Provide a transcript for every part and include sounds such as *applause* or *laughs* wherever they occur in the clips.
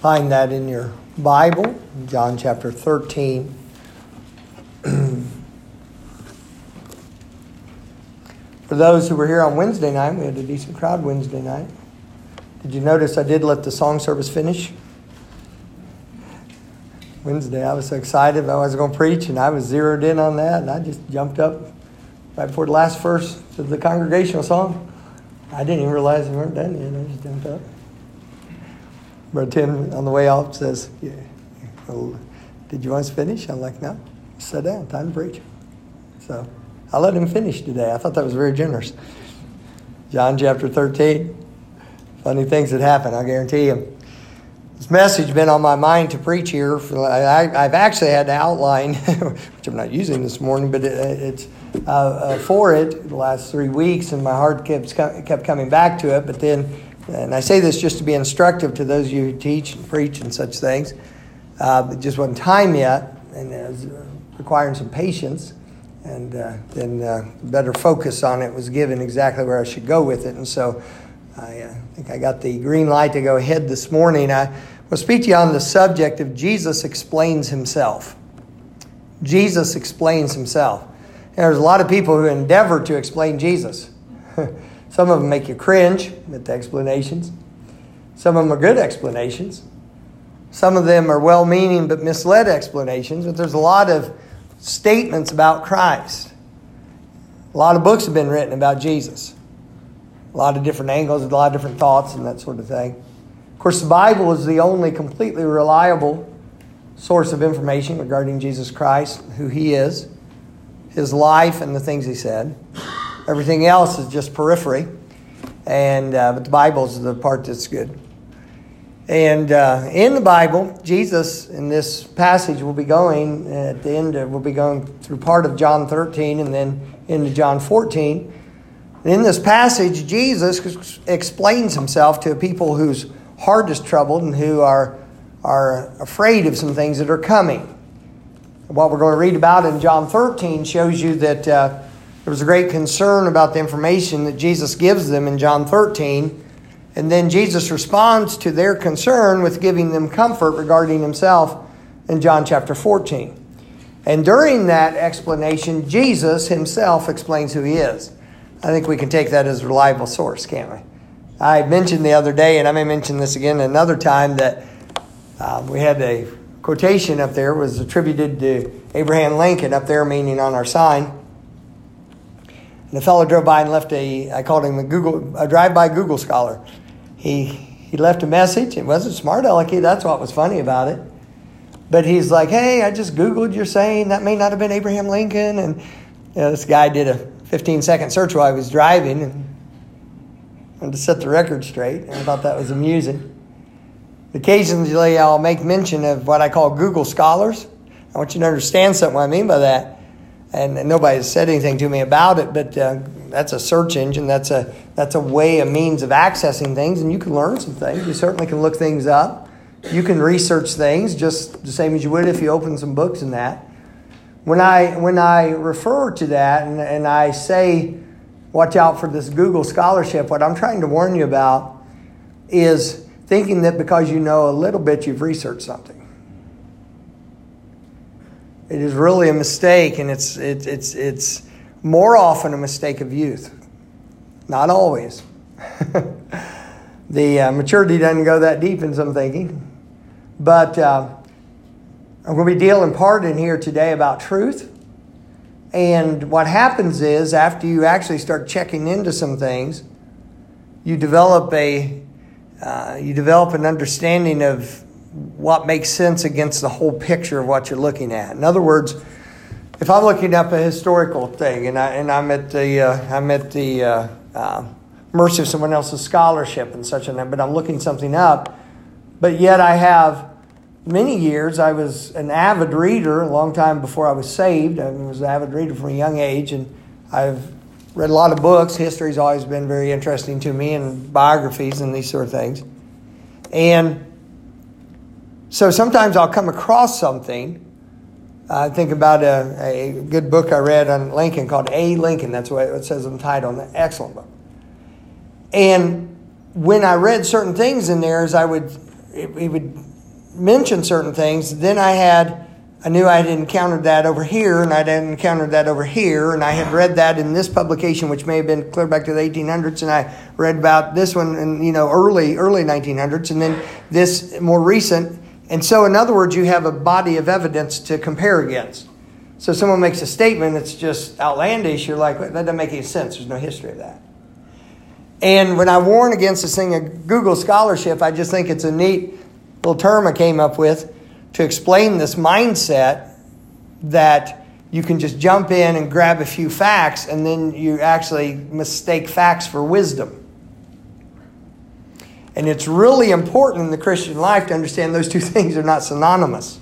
Find that in your Bible, John chapter 13. *clears throat* For those who were here on Wednesday night, we had a decent crowd Wednesday night. Did you notice I did let the song service finish? Wednesday, I was so excited I was going to preach, and I was zeroed in on that, and I just jumped up right before the last verse of the congregational song. I didn't even realize we weren't done yet. I just jumped up. Brother Tim, on the way out says, yeah, well, Did you want to finish? I'm like, No, sit down, time to preach. So I let him finish today. I thought that was very generous. John chapter 13. Funny things that happen, I guarantee you. This message been on my mind to preach here. For, I, have actually had to outline, *laughs* which I'm not using this morning, but it, it's uh, uh, for it the last three weeks, and my heart kept, kept coming back to it. But then and I say this just to be instructive to those of you who teach and preach and such things. Uh, just wasn't time yet, and it was uh, requiring some patience. And uh, then uh, better focus on it was given exactly where I should go with it. And so I uh, think I got the green light to go ahead this morning. I will speak to you on the subject of Jesus explains himself. Jesus explains himself. And there's a lot of people who endeavor to explain Jesus. *laughs* Some of them make you cringe at the explanations. Some of them are good explanations. Some of them are well meaning but misled explanations. But there's a lot of statements about Christ. A lot of books have been written about Jesus. A lot of different angles, a lot of different thoughts, and that sort of thing. Of course, the Bible is the only completely reliable source of information regarding Jesus Christ, who he is, his life, and the things he said. Everything else is just periphery. And, uh, but the Bible is the part that's good. And uh, in the Bible, Jesus, in this passage, will be going at the end, of, we'll be going through part of John 13 and then into John 14. in this passage, Jesus explains himself to people whose heart is troubled and who are, are afraid of some things that are coming. What we're going to read about in John 13 shows you that. Uh, there was a great concern about the information that Jesus gives them in John 13. And then Jesus responds to their concern with giving them comfort regarding himself in John chapter 14. And during that explanation, Jesus himself explains who he is. I think we can take that as a reliable source, can't we? I mentioned the other day, and I may mention this again another time, that uh, we had a quotation up there was attributed to Abraham Lincoln up there, meaning on our sign. And the fellow drove by and left a, I called him a Google, a drive-by Google scholar. He, he left a message. It wasn't smart alecky. That's what was funny about it. But he's like, hey, I just Googled your saying. That may not have been Abraham Lincoln. And you know, this guy did a 15 second search while I was driving and to set the record straight. And I thought that was amusing. Occasionally, I'll make mention of what I call Google scholars. I want you to understand something I mean by that and, and nobody has said anything to me about it. But uh, that's a search engine. That's a that's a way, a means of accessing things, and you can learn some things. You certainly can look things up. You can research things just the same as you would if you open some books and that. When I when I refer to that and, and I say, watch out for this Google scholarship, what I'm trying to warn you about is thinking that because you know a little bit, you've researched something. It is really a mistake, and it's, it, it's, it's more often a mistake of youth. Not always. *laughs* the uh, maturity doesn't go that deep in some thinking. But uh, I'm going to be dealing part in here today about truth. And what happens is, after you actually start checking into some things, you develop a uh, you develop an understanding of what makes sense against the whole picture of what you're looking at. In other words, if I'm looking up a historical thing and, I, and I'm at the, uh, I'm at the uh, uh, mercy of someone else's scholarship and such and but I'm looking something up, but yet I have many years, I was an avid reader a long time before I was saved. I was an avid reader from a young age, and I've read a lot of books. History's always been very interesting to me, and biographies and these sort of things. And so sometimes I'll come across something. I think about a, a good book I read on Lincoln called A. Lincoln. That's what it says in the title. An excellent book. And when I read certain things in there, as I would he would mention certain things. Then I had, I knew I had encountered that over here, and I had encountered that over here, and I had read that in this publication, which may have been clear back to the 1800s, and I read about this one in you know early early 1900s, and then this more recent. And so, in other words, you have a body of evidence to compare against. So, someone makes a statement that's just outlandish. You're like, that doesn't make any sense. There's no history of that. And when I warn against this thing of Google scholarship, I just think it's a neat little term I came up with to explain this mindset that you can just jump in and grab a few facts and then you actually mistake facts for wisdom. And it's really important in the Christian life to understand those two *laughs* things are not synonymous.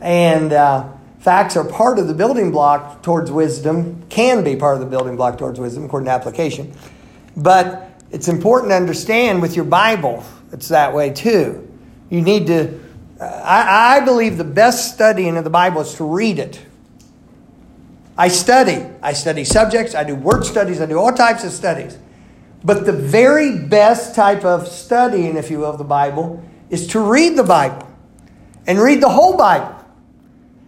And uh, facts are part of the building block towards wisdom, can be part of the building block towards wisdom according to application. But it's important to understand with your Bible, it's that way too. You need to, I, I believe the best studying of the Bible is to read it. I study. I study subjects, I do word studies, I do all types of studies. But the very best type of studying, if you will, of the Bible is to read the Bible and read the whole Bible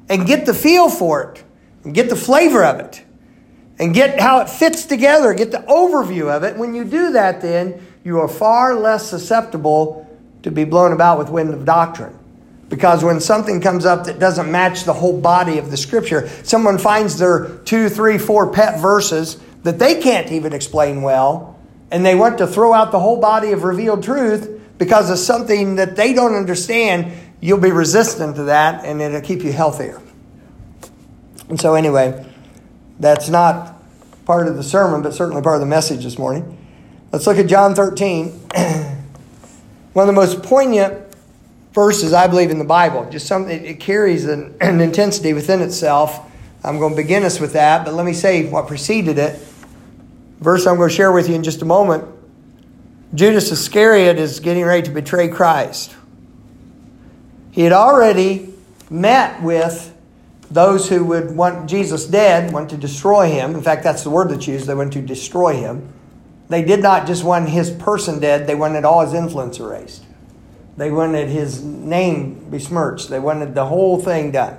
and get the feel for it and get the flavor of it and get how it fits together, get the overview of it. When you do that, then you are far less susceptible to be blown about with wind of doctrine. Because when something comes up that doesn't match the whole body of the scripture, someone finds their two, three, four pet verses that they can't even explain well, and they want to throw out the whole body of revealed truth because of something that they don't understand, you'll be resistant to that and it'll keep you healthier. And so, anyway, that's not part of the sermon, but certainly part of the message this morning. Let's look at John 13. *clears throat* One of the most poignant verses I believe in the Bible. Just something it carries an, an intensity within itself. I'm going to begin us with that, but let me say what preceded it. Verse I'm going to share with you in just a moment. Judas Iscariot is getting ready to betray Christ. He had already met with those who would want Jesus dead, want to destroy him. In fact, that's the word that's used. They want to destroy him. They did not just want his person dead, they wanted all his influence erased. They wanted his name besmirched. They wanted the whole thing done.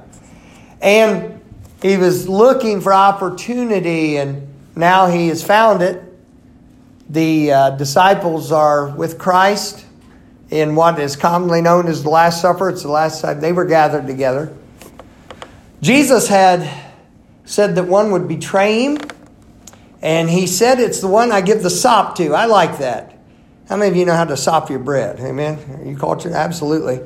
And he was looking for opportunity, and now he has found it. The uh, disciples are with Christ in what is commonly known as the Last Supper. It's the last time they were gathered together. Jesus had said that one would betray him and he said, It's the one I give the sop to. I like that. How many of you know how to sop your bread? Amen? Are you cultured? Absolutely.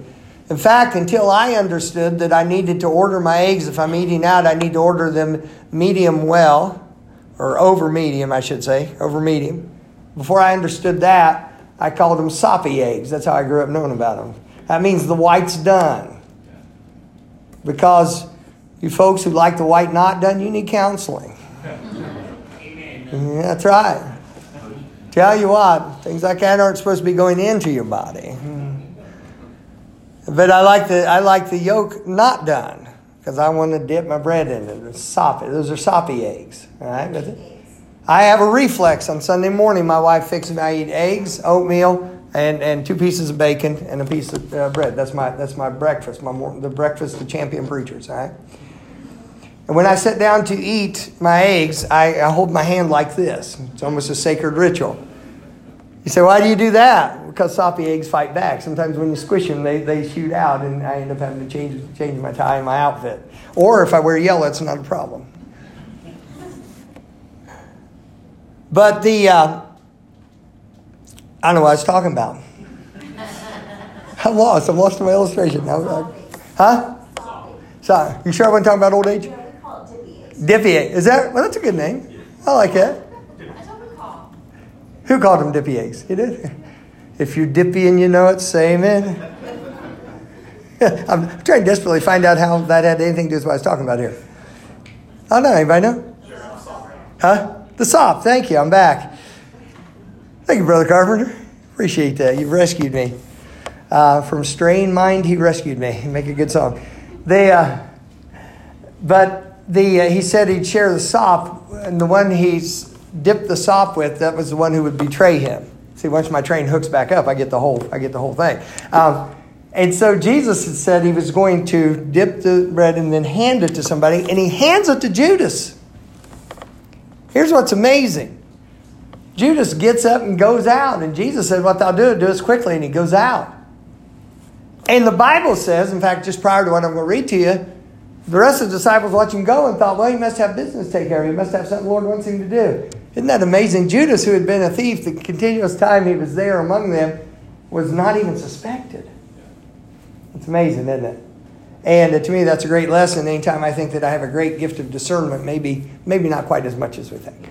In fact, until I understood that I needed to order my eggs, if I'm eating out, I need to order them medium well, or over medium, I should say, over medium. Before I understood that, I called them soppy eggs. That's how I grew up knowing about them. That means the white's done. Because you folks who like the white not done, you need counseling. That's right. Tell you what, things like that aren't supposed to be going into your body. Mm-hmm. But I like the I like the yolk not done because I want to dip my bread in it. Soppy. Those are soppy eggs. All right, I have a reflex on Sunday morning. My wife fixes me. I eat eggs, oatmeal, and, and two pieces of bacon and a piece of uh, bread. That's my that's my breakfast. My the breakfast of champion preachers. All right. And when I sit down to eat my eggs, I, I, hold my hand like this. It's almost a sacred ritual. You say, why do you do that? Because soppy eggs fight back. Sometimes when you squish them, they, they shoot out, and I end up having to change, change my tie and my outfit. Or if I wear yellow, it's not a problem. But the, uh, I don't know what I was talking about. *laughs* I'm lost. I'm lost in my illustration. Huh? Sorry. You sure I wasn't talking about old age? Dippy. Is that? Well, that's a good name. I like that. Who called them dippy eggs? You did? If you're dippy and you know it, say amen. *laughs* I'm trying to desperately find out how that had anything to do with what I was talking about here. Oh, no. Anybody know? Huh? The sop. Thank you. I'm back. Thank you, Brother Carpenter. Appreciate that. You've rescued me. Uh, from strained mind, he rescued me. *laughs* Make a good song. They, uh, but the, uh, he said he'd share the sop, and the one he's dipped the sop with, that was the one who would betray him. See, once my train hooks back up, I get the whole, I get the whole thing. Um, and so Jesus had said he was going to dip the bread and then hand it to somebody, and he hands it to Judas. Here's what's amazing. Judas gets up and goes out, and Jesus said, What thou do, do this quickly, and he goes out. And the Bible says, in fact, just prior to what I'm going to read to you, the rest of the disciples watched him go and thought, well, he must have business to take care of. He must have something the Lord wants him to do. Isn't that amazing? Judas, who had been a thief the continuous time he was there among them, was not even suspected. It's amazing, isn't it? And to me, that's a great lesson. Anytime I think that I have a great gift of discernment, maybe, maybe not quite as much as we think.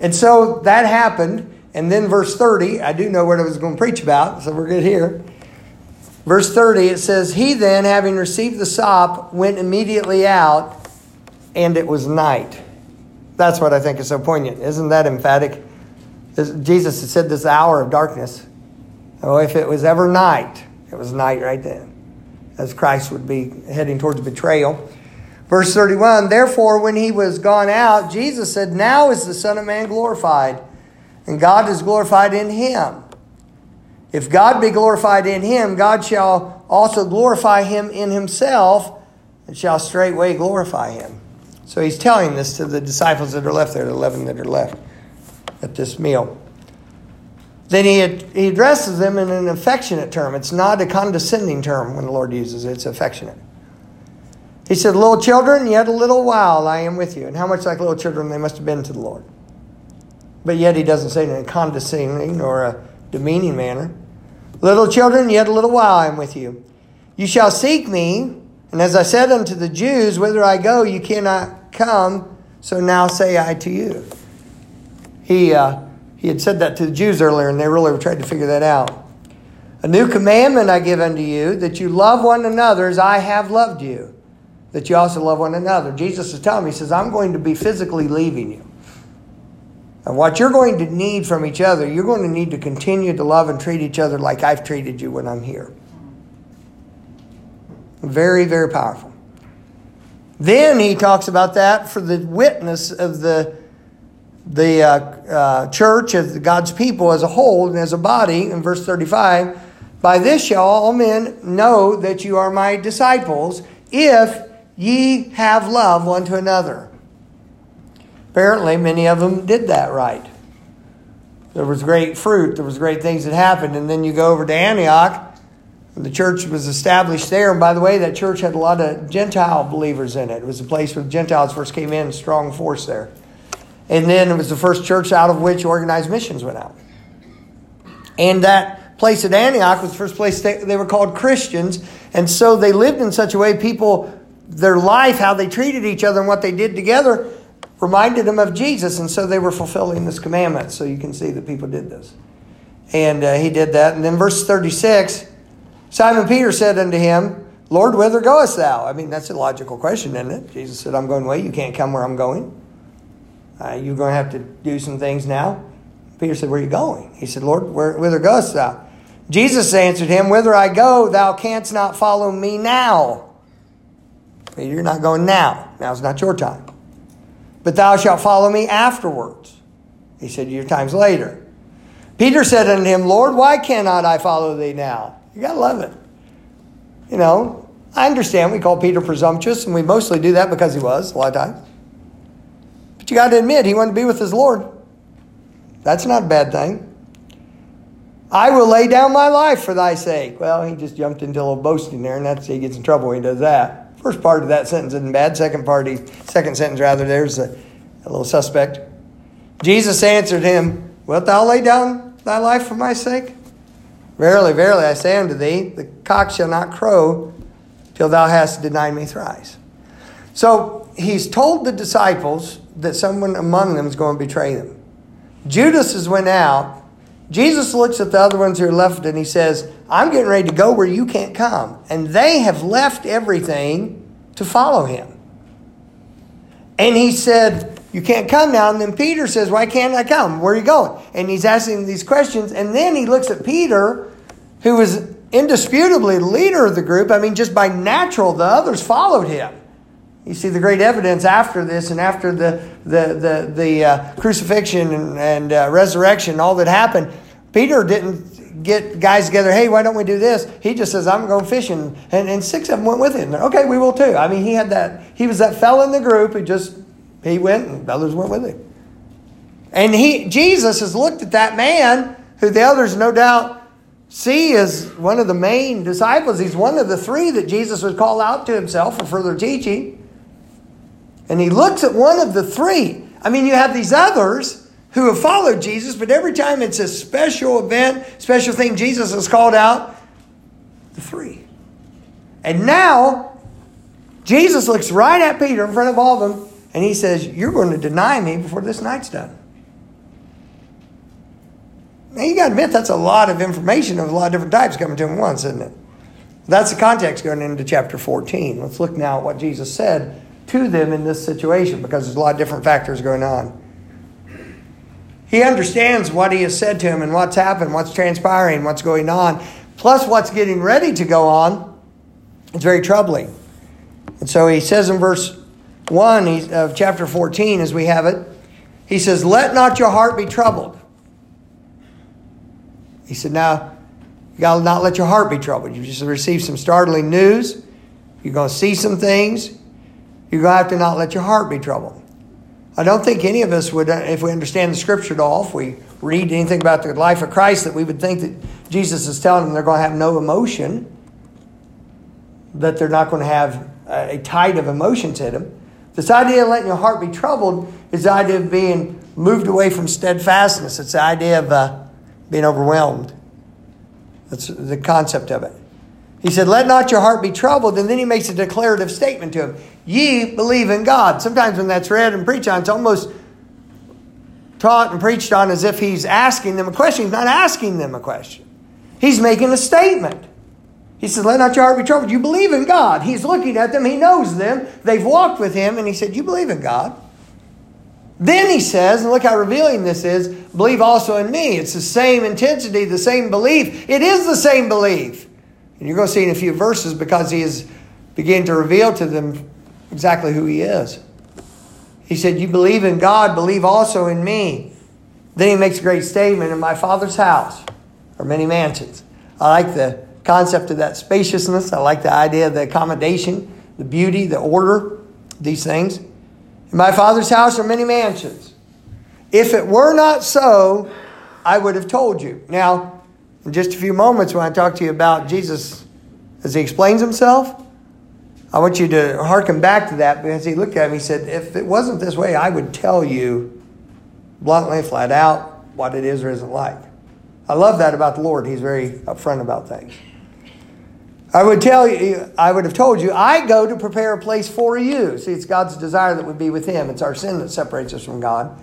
And so that happened. And then verse 30, I do know what I was going to preach about, so we're good here. Verse 30, it says, He then, having received the sop, went immediately out, and it was night. That's what I think is so poignant. Isn't that emphatic? Jesus said this hour of darkness. Oh, if it was ever night, it was night right then, as Christ would be heading towards betrayal. Verse 31 Therefore, when he was gone out, Jesus said, Now is the Son of Man glorified, and God is glorified in him. If God be glorified in him, God shall also glorify him in himself, and shall straightway glorify him. So he's telling this to the disciples that are left there, the 11 that are left at this meal. Then he, he addresses them in an affectionate term. It's not a condescending term when the Lord uses it, it's affectionate. He said, Little children, yet a little while I am with you. And how much like little children they must have been to the Lord. But yet he doesn't say it in a condescending or a demeaning manner. Little children, yet a little while I am with you. You shall seek me, and as I said unto the Jews, whither I go, you cannot come, so now say I to you. He, uh, he had said that to the Jews earlier, and they really tried to figure that out. A new commandment I give unto you, that you love one another as I have loved you, that you also love one another. Jesus is telling me, He says, I'm going to be physically leaving you. And what you're going to need from each other, you're going to need to continue to love and treat each other like I've treated you when I'm here. Very, very powerful. Then he talks about that for the witness of the, the uh, uh, church, of God's people as a whole and as a body, in verse 35. By this shall all men know that you are my disciples, if ye have love one to another. Apparently, many of them did that right. There was great fruit, there was great things that happened. And then you go over to Antioch, the church was established there. And by the way, that church had a lot of Gentile believers in it. It was a place where the Gentiles first came in, strong force there. And then it was the first church out of which organized missions went out. And that place at Antioch was the first place they, they were called Christians. And so they lived in such a way, people, their life, how they treated each other and what they did together, reminded them of Jesus, and so they were fulfilling this commandment. So you can see that people did this. And uh, he did that. And then verse 36 Simon Peter said unto him, Lord, whither goest thou? I mean, that's a logical question, isn't it? Jesus said, I'm going away. You can't come where I'm going. Uh, you're going to have to do some things now. Peter said, Where are you going? He said, Lord, where, whither goest thou? Jesus answered him, Whither I go, thou canst not follow me now. Peter, you're not going now. Now's not your time but thou shalt follow me afterwards. He said, Your time's later. Peter said unto him, Lord, why cannot I follow thee now? You got to love it. You know, I understand we call Peter presumptuous, and we mostly do that because he was a lot of times. But you got to admit, he wanted to be with his Lord. That's not a bad thing. I will lay down my life for thy sake. Well, he just jumped into a little boasting there, and that's he gets in trouble when he does that. First part of that sentence isn't bad. Second part, second sentence rather, there's a, a little suspect. Jesus answered him, Wilt thou lay down thy life for my sake? Verily, verily, I say unto thee, the cock shall not crow till thou hast denied me thrice. So he's told the disciples that someone among them is going to betray them. Judas has went out. Jesus looks at the other ones who are left and he says, I'm getting ready to go where you can't come. And they have left everything to follow him. And he said, You can't come now. And then Peter says, Why can't I come? Where are you going? And he's asking these questions. And then he looks at Peter, who was indisputably leader of the group. I mean, just by natural, the others followed him. You see the great evidence after this and after the, the, the, the uh, crucifixion and, and uh, resurrection, all that happened Peter didn't get guys together, hey, why don't we do this? He just says, I'm going fishing. And, and six of them went with him. Okay, we will too. I mean, he had that, he was that fellow in the group who just, he went and others went with him. And he, Jesus has looked at that man who the others no doubt see as one of the main disciples. He's one of the three that Jesus would call out to himself for further teaching. And he looks at one of the three. I mean, you have these others who have followed Jesus, but every time it's a special event, special thing, Jesus has called out the three. And now, Jesus looks right at Peter in front of all of them, and he says, You're going to deny me before this night's done. Now, you got to admit, that's a lot of information of a lot of different types coming to him once, isn't it? That's the context going into chapter 14. Let's look now at what Jesus said to them in this situation because there's a lot of different factors going on. He understands what he has said to him and what's happened, what's transpiring, what's going on, plus what's getting ready to go on. It's very troubling. And so he says in verse 1 of chapter 14, as we have it, he says, Let not your heart be troubled. He said, Now, you got to not let your heart be troubled. You've just received some startling news. You're going to see some things. You're going to have to not let your heart be troubled. I don't think any of us would, if we understand the scripture at all, if we read anything about the life of Christ, that we would think that Jesus is telling them they're going to have no emotion, that they're not going to have a tide of emotions hit them. This idea of letting your heart be troubled is the idea of being moved away from steadfastness. It's the idea of uh, being overwhelmed. That's the concept of it. He said, Let not your heart be troubled. And then he makes a declarative statement to him Ye believe in God. Sometimes when that's read and preached on, it's almost taught and preached on as if he's asking them a question. He's not asking them a question, he's making a statement. He said, Let not your heart be troubled. You believe in God. He's looking at them, he knows them, they've walked with him, and he said, You believe in God. Then he says, and look how revealing this is believe also in me. It's the same intensity, the same belief. It is the same belief. And you're going to see in a few verses because he is beginning to reveal to them exactly who he is. He said, You believe in God, believe also in me. Then he makes a great statement In my Father's house are many mansions. I like the concept of that spaciousness. I like the idea of the accommodation, the beauty, the order, these things. In my Father's house are many mansions. If it were not so, I would have told you. Now, in just a few moments, when I talk to you about Jesus as he explains himself, I want you to hearken back to that because he looked at me and said, If it wasn't this way, I would tell you bluntly, flat out, what it is or isn't like. I love that about the Lord. He's very upfront about things. I would tell you, I would have told you, I go to prepare a place for you. See, it's God's desire that we be with Him. It's our sin that separates us from God.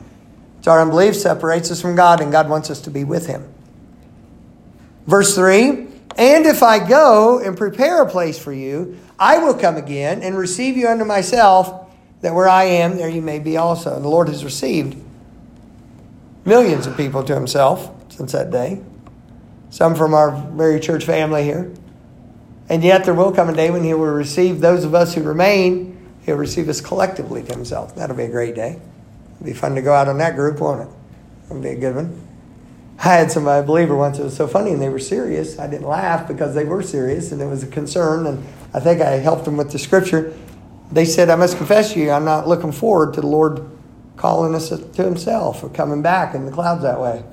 It's our unbelief separates us from God, and God wants us to be with Him. Verse 3 And if I go and prepare a place for you, I will come again and receive you unto myself, that where I am, there you may be also. And the Lord has received millions of people to Himself since that day, some from our very church family here. And yet there will come a day when He will receive those of us who remain, He'll receive us collectively to Himself. That'll be a great day. It'll be fun to go out on that group, won't it? It'll be a good one. I had somebody, a believer once, it was so funny, and they were serious. I didn't laugh because they were serious, and it was a concern, and I think I helped them with the scripture. They said, I must confess to you, I'm not looking forward to the Lord calling us to Himself or coming back in the clouds that way.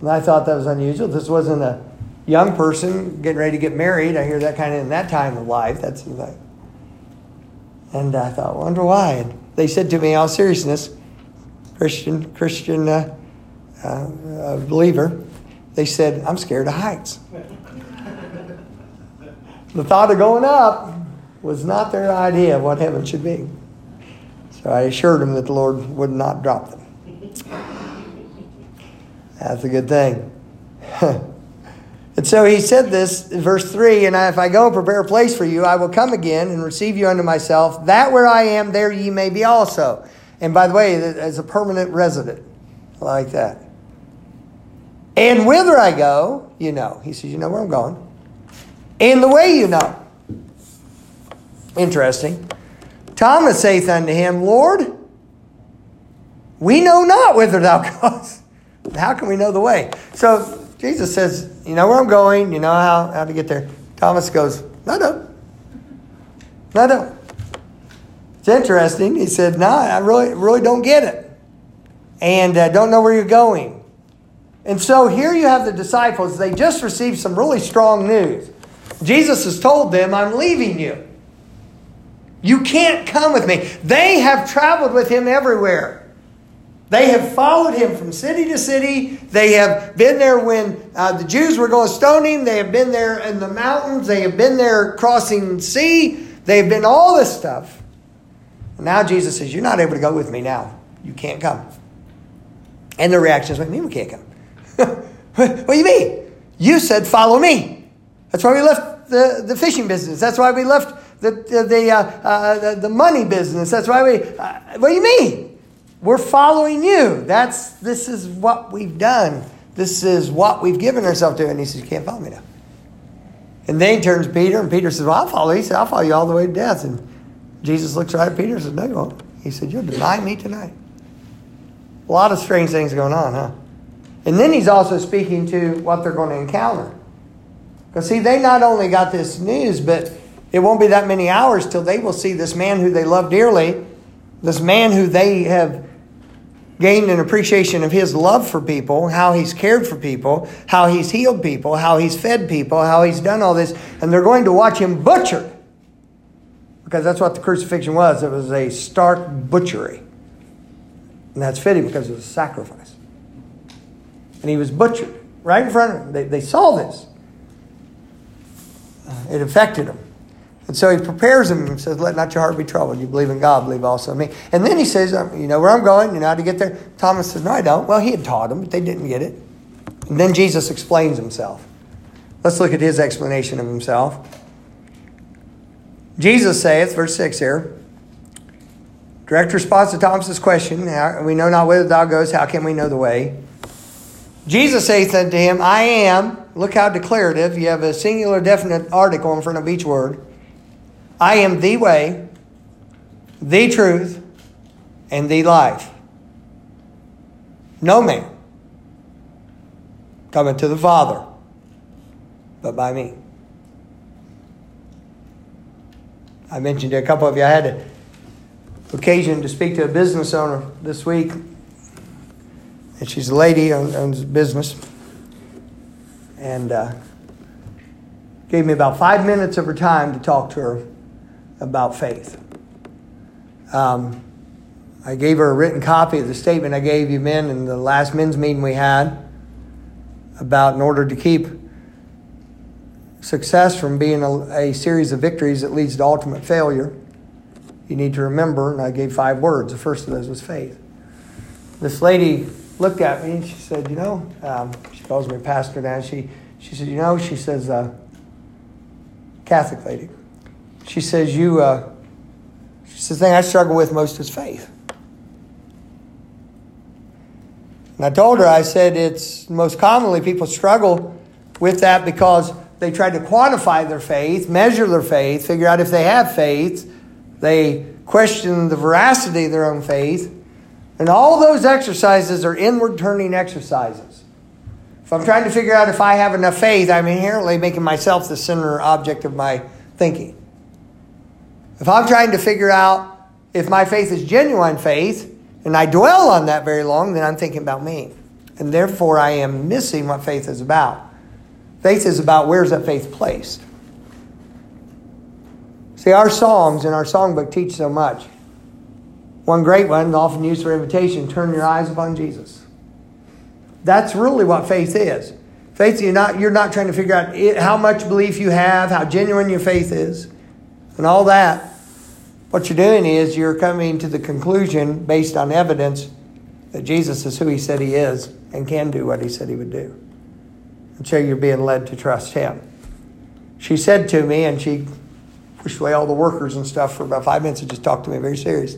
And I thought that was unusual. This wasn't a young person getting ready to get married. I hear that kind of in that time of life. That's like, and I thought, wonder why. And they said to me, all seriousness, Christian Christian uh, uh, believer, they said, I'm scared of heights. the thought of going up was not their idea of what heaven should be. So I assured them that the Lord would not drop them. That's a good thing. *laughs* And so he said this, in verse 3 And if I go and prepare a place for you, I will come again and receive you unto myself, that where I am, there ye may be also. And by the way, as a permanent resident, I like that. And whither I go, you know. He says, You know where I'm going. And the way you know. Interesting. Thomas saith unto him, Lord, we know not whither thou *laughs* goest. How can we know the way? So Jesus says, You know where I'm going, you know how, how to get there. Thomas goes, No, no. No, no. It's interesting. He said, No, I really, really don't get it. And uh, don't know where you're going. And so here you have the disciples. They just received some really strong news. Jesus has told them, I'm leaving you. You can't come with me. They have traveled with him everywhere. They have followed him from city to city. They have been there when uh, the Jews were going to stone him. They have been there in the mountains. They have been there crossing sea. They have been all this stuff. Now Jesus says, You're not able to go with me now. You can't come. And the reaction is, What do you mean we can't come? *laughs* what do you mean? You said, Follow me. That's why we left the, the fishing business. That's why we left the, the, the, uh, uh, the, the money business. That's why we. Uh, what do you mean? We're following you. That's this is what we've done. This is what we've given ourselves to. And he says, You can't follow me now. And then he turns Peter, and Peter says, Well, I'll follow you. He said, I'll follow you all the way to death. And Jesus looks right at Peter and says, No, you won't. He said, You'll deny me tonight. A lot of strange things going on, huh? And then he's also speaking to what they're going to encounter. Because, see, they not only got this news, but it won't be that many hours till they will see this man who they love dearly, this man who they have gained an appreciation of his love for people, how he's cared for people, how he's healed people, how he's fed people, how he's done all this, and they're going to watch him butchered. Because that's what the crucifixion was. It was a stark butchery. And that's fitting because it was a sacrifice. And he was butchered right in front of them. They, they saw this. Uh, it affected them. And so he prepares him and says, Let not your heart be troubled. You believe in God, believe also in me. And then he says, um, You know where I'm going? You know how to get there? Thomas says, No, I don't. Well, he had taught them, but they didn't get it. And then Jesus explains himself. Let's look at his explanation of himself. Jesus saith, verse 6 here, direct response to Thomas's question, We know not whither thou goest, how can we know the way? Jesus saith unto him, I am, look how declarative, you have a singular definite article in front of each word. I am the way, the truth, and the life. No man cometh to the Father but by me. I mentioned to a couple of you, I had an occasion to speak to a business owner this week. And she's a lady, owns a business. And uh, gave me about five minutes of her time to talk to her about faith. Um, I gave her a written copy of the statement I gave you men in the last men's meeting we had about in order to keep success from being a, a series of victories that leads to ultimate failure, you need to remember, and I gave five words. The first of those was faith. This lady looked at me and she said, You know, um, she calls me pastor now. She, she said, You know, she says, uh, Catholic lady. She says, You, uh, she says, the thing I struggle with most is faith. And I told her, I said, it's most commonly people struggle with that because they try to quantify their faith, measure their faith, figure out if they have faith. They question the veracity of their own faith. And all those exercises are inward turning exercises. If I'm trying to figure out if I have enough faith, I'm inherently making myself the center object of my thinking. If I'm trying to figure out if my faith is genuine faith, and I dwell on that very long, then I'm thinking about me. And therefore, I am missing what faith is about. Faith is about where's that faith placed. See, our songs and our songbook teach so much. One great one, often used for invitation turn your eyes upon Jesus. That's really what faith is. Faith, you're not, you're not trying to figure out how much belief you have, how genuine your faith is and all that, what you're doing is you're coming to the conclusion based on evidence that Jesus is who he said he is and can do what he said he would do. And so you're being led to trust him. She said to me, and she pushed away all the workers and stuff for about five minutes and just talked to me very serious.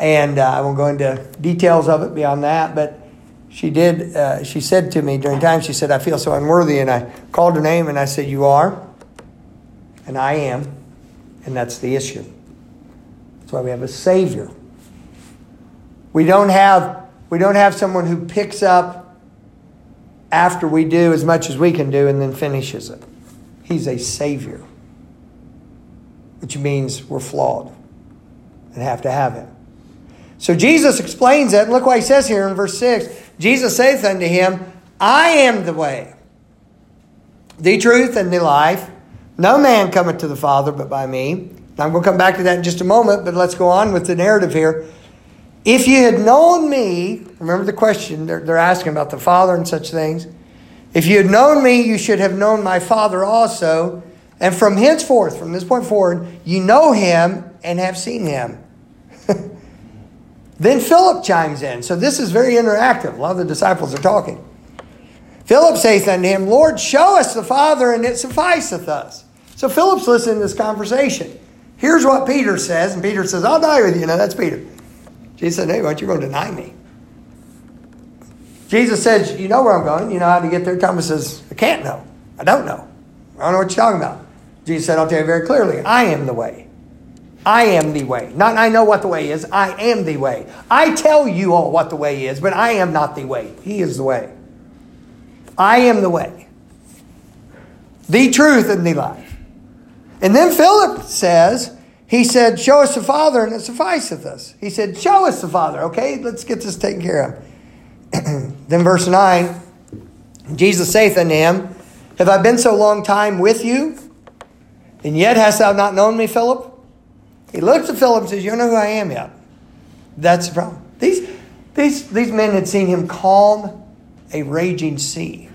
And uh, I won't go into details of it beyond that, but she did. Uh, she said to me during time, she said, "I feel so unworthy," and I called her name and I said, "You are, and I am." And that's the issue. That's why we have a Savior. We don't have We don't have someone who picks up after we do as much as we can do and then finishes it. He's a Savior, which means we're flawed and have to have Him. So Jesus explains that. And look what He says here in verse 6 Jesus saith unto him, I am the way, the truth, and the life. No man cometh to the Father but by me. I'm going to come back to that in just a moment, but let's go on with the narrative here. If you had known me, remember the question they're, they're asking about the Father and such things. If you had known me, you should have known my Father also. And from henceforth, from this point forward, you know him and have seen him. *laughs* then Philip chimes in. So this is very interactive. A lot of the disciples are talking. Philip saith unto him, Lord, show us the Father, and it sufficeth us. So Philip's listening to this conversation. Here's what Peter says, and Peter says, I'll die with you. Now that's Peter. Jesus said, Hey, what, you're going to deny me. Jesus says, You know where I'm going. You know how to get there. Thomas says, I can't know. I don't know. I don't know what you're talking about. Jesus said, I'll tell you very clearly, I am the way. I am the way. Not I know what the way is, I am the way. I tell you all what the way is, but I am not the way. He is the way. I am the way, the truth, and the life. And then Philip says, he said, Show us the Father, and it sufficeth us. He said, Show us the Father. Okay, let's get this taken care of. *clears throat* then verse 9 Jesus saith unto him, Have I been so long time with you? And yet hast thou not known me, Philip? He looks at Philip and says, You don't know who I am yet. That's the problem. These, these, these men had seen him calm a raging sea,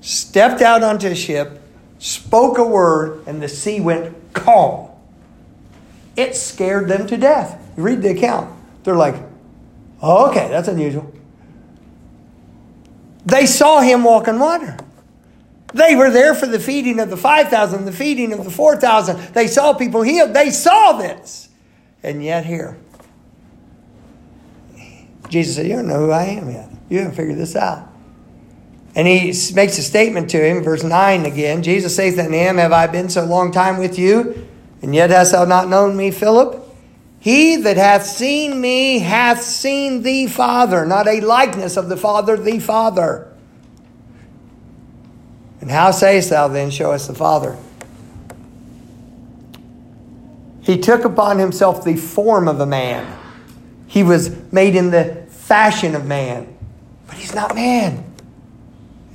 stepped out onto a ship, spoke a word, and the sea went calm. It scared them to death. You read the account. They're like, oh, okay, that's unusual. They saw him walk on water. They were there for the feeding of the 5,000, the feeding of the 4,000. They saw people healed. They saw this. And yet, here, Jesus said, You don't know who I am yet. You haven't figured this out. And he makes a statement to him, verse 9 again Jesus saith unto him, Have I been so long time with you, and yet hast thou not known me, Philip? He that hath seen me hath seen the Father, not a likeness of the Father, the Father. And how sayest thou then, Show us the Father? He took upon himself the form of a man. He was made in the fashion of man. But he's not man,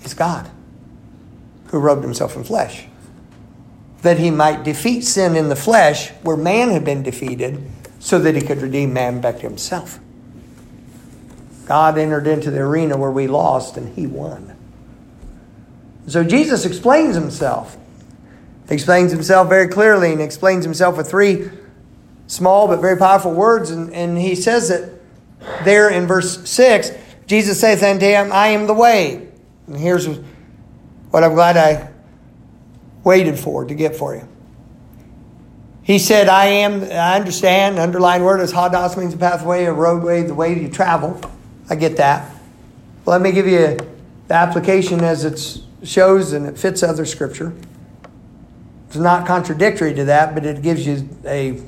he's God who robed himself in flesh. That he might defeat sin in the flesh where man had been defeated so that he could redeem man back to himself. God entered into the arena where we lost and he won. So Jesus explains himself. Explains himself very clearly and explains himself with three small but very powerful words. And, and he says that there in verse 6 Jesus saith unto him, I am the way. And here's what I'm glad I waited for to get for you. He said, I am, I understand, underlying word is hodos means a pathway, a roadway, the way you travel. I get that. Let me give you the application as it shows and it fits other scripture. It's not contradictory to that, but it gives you a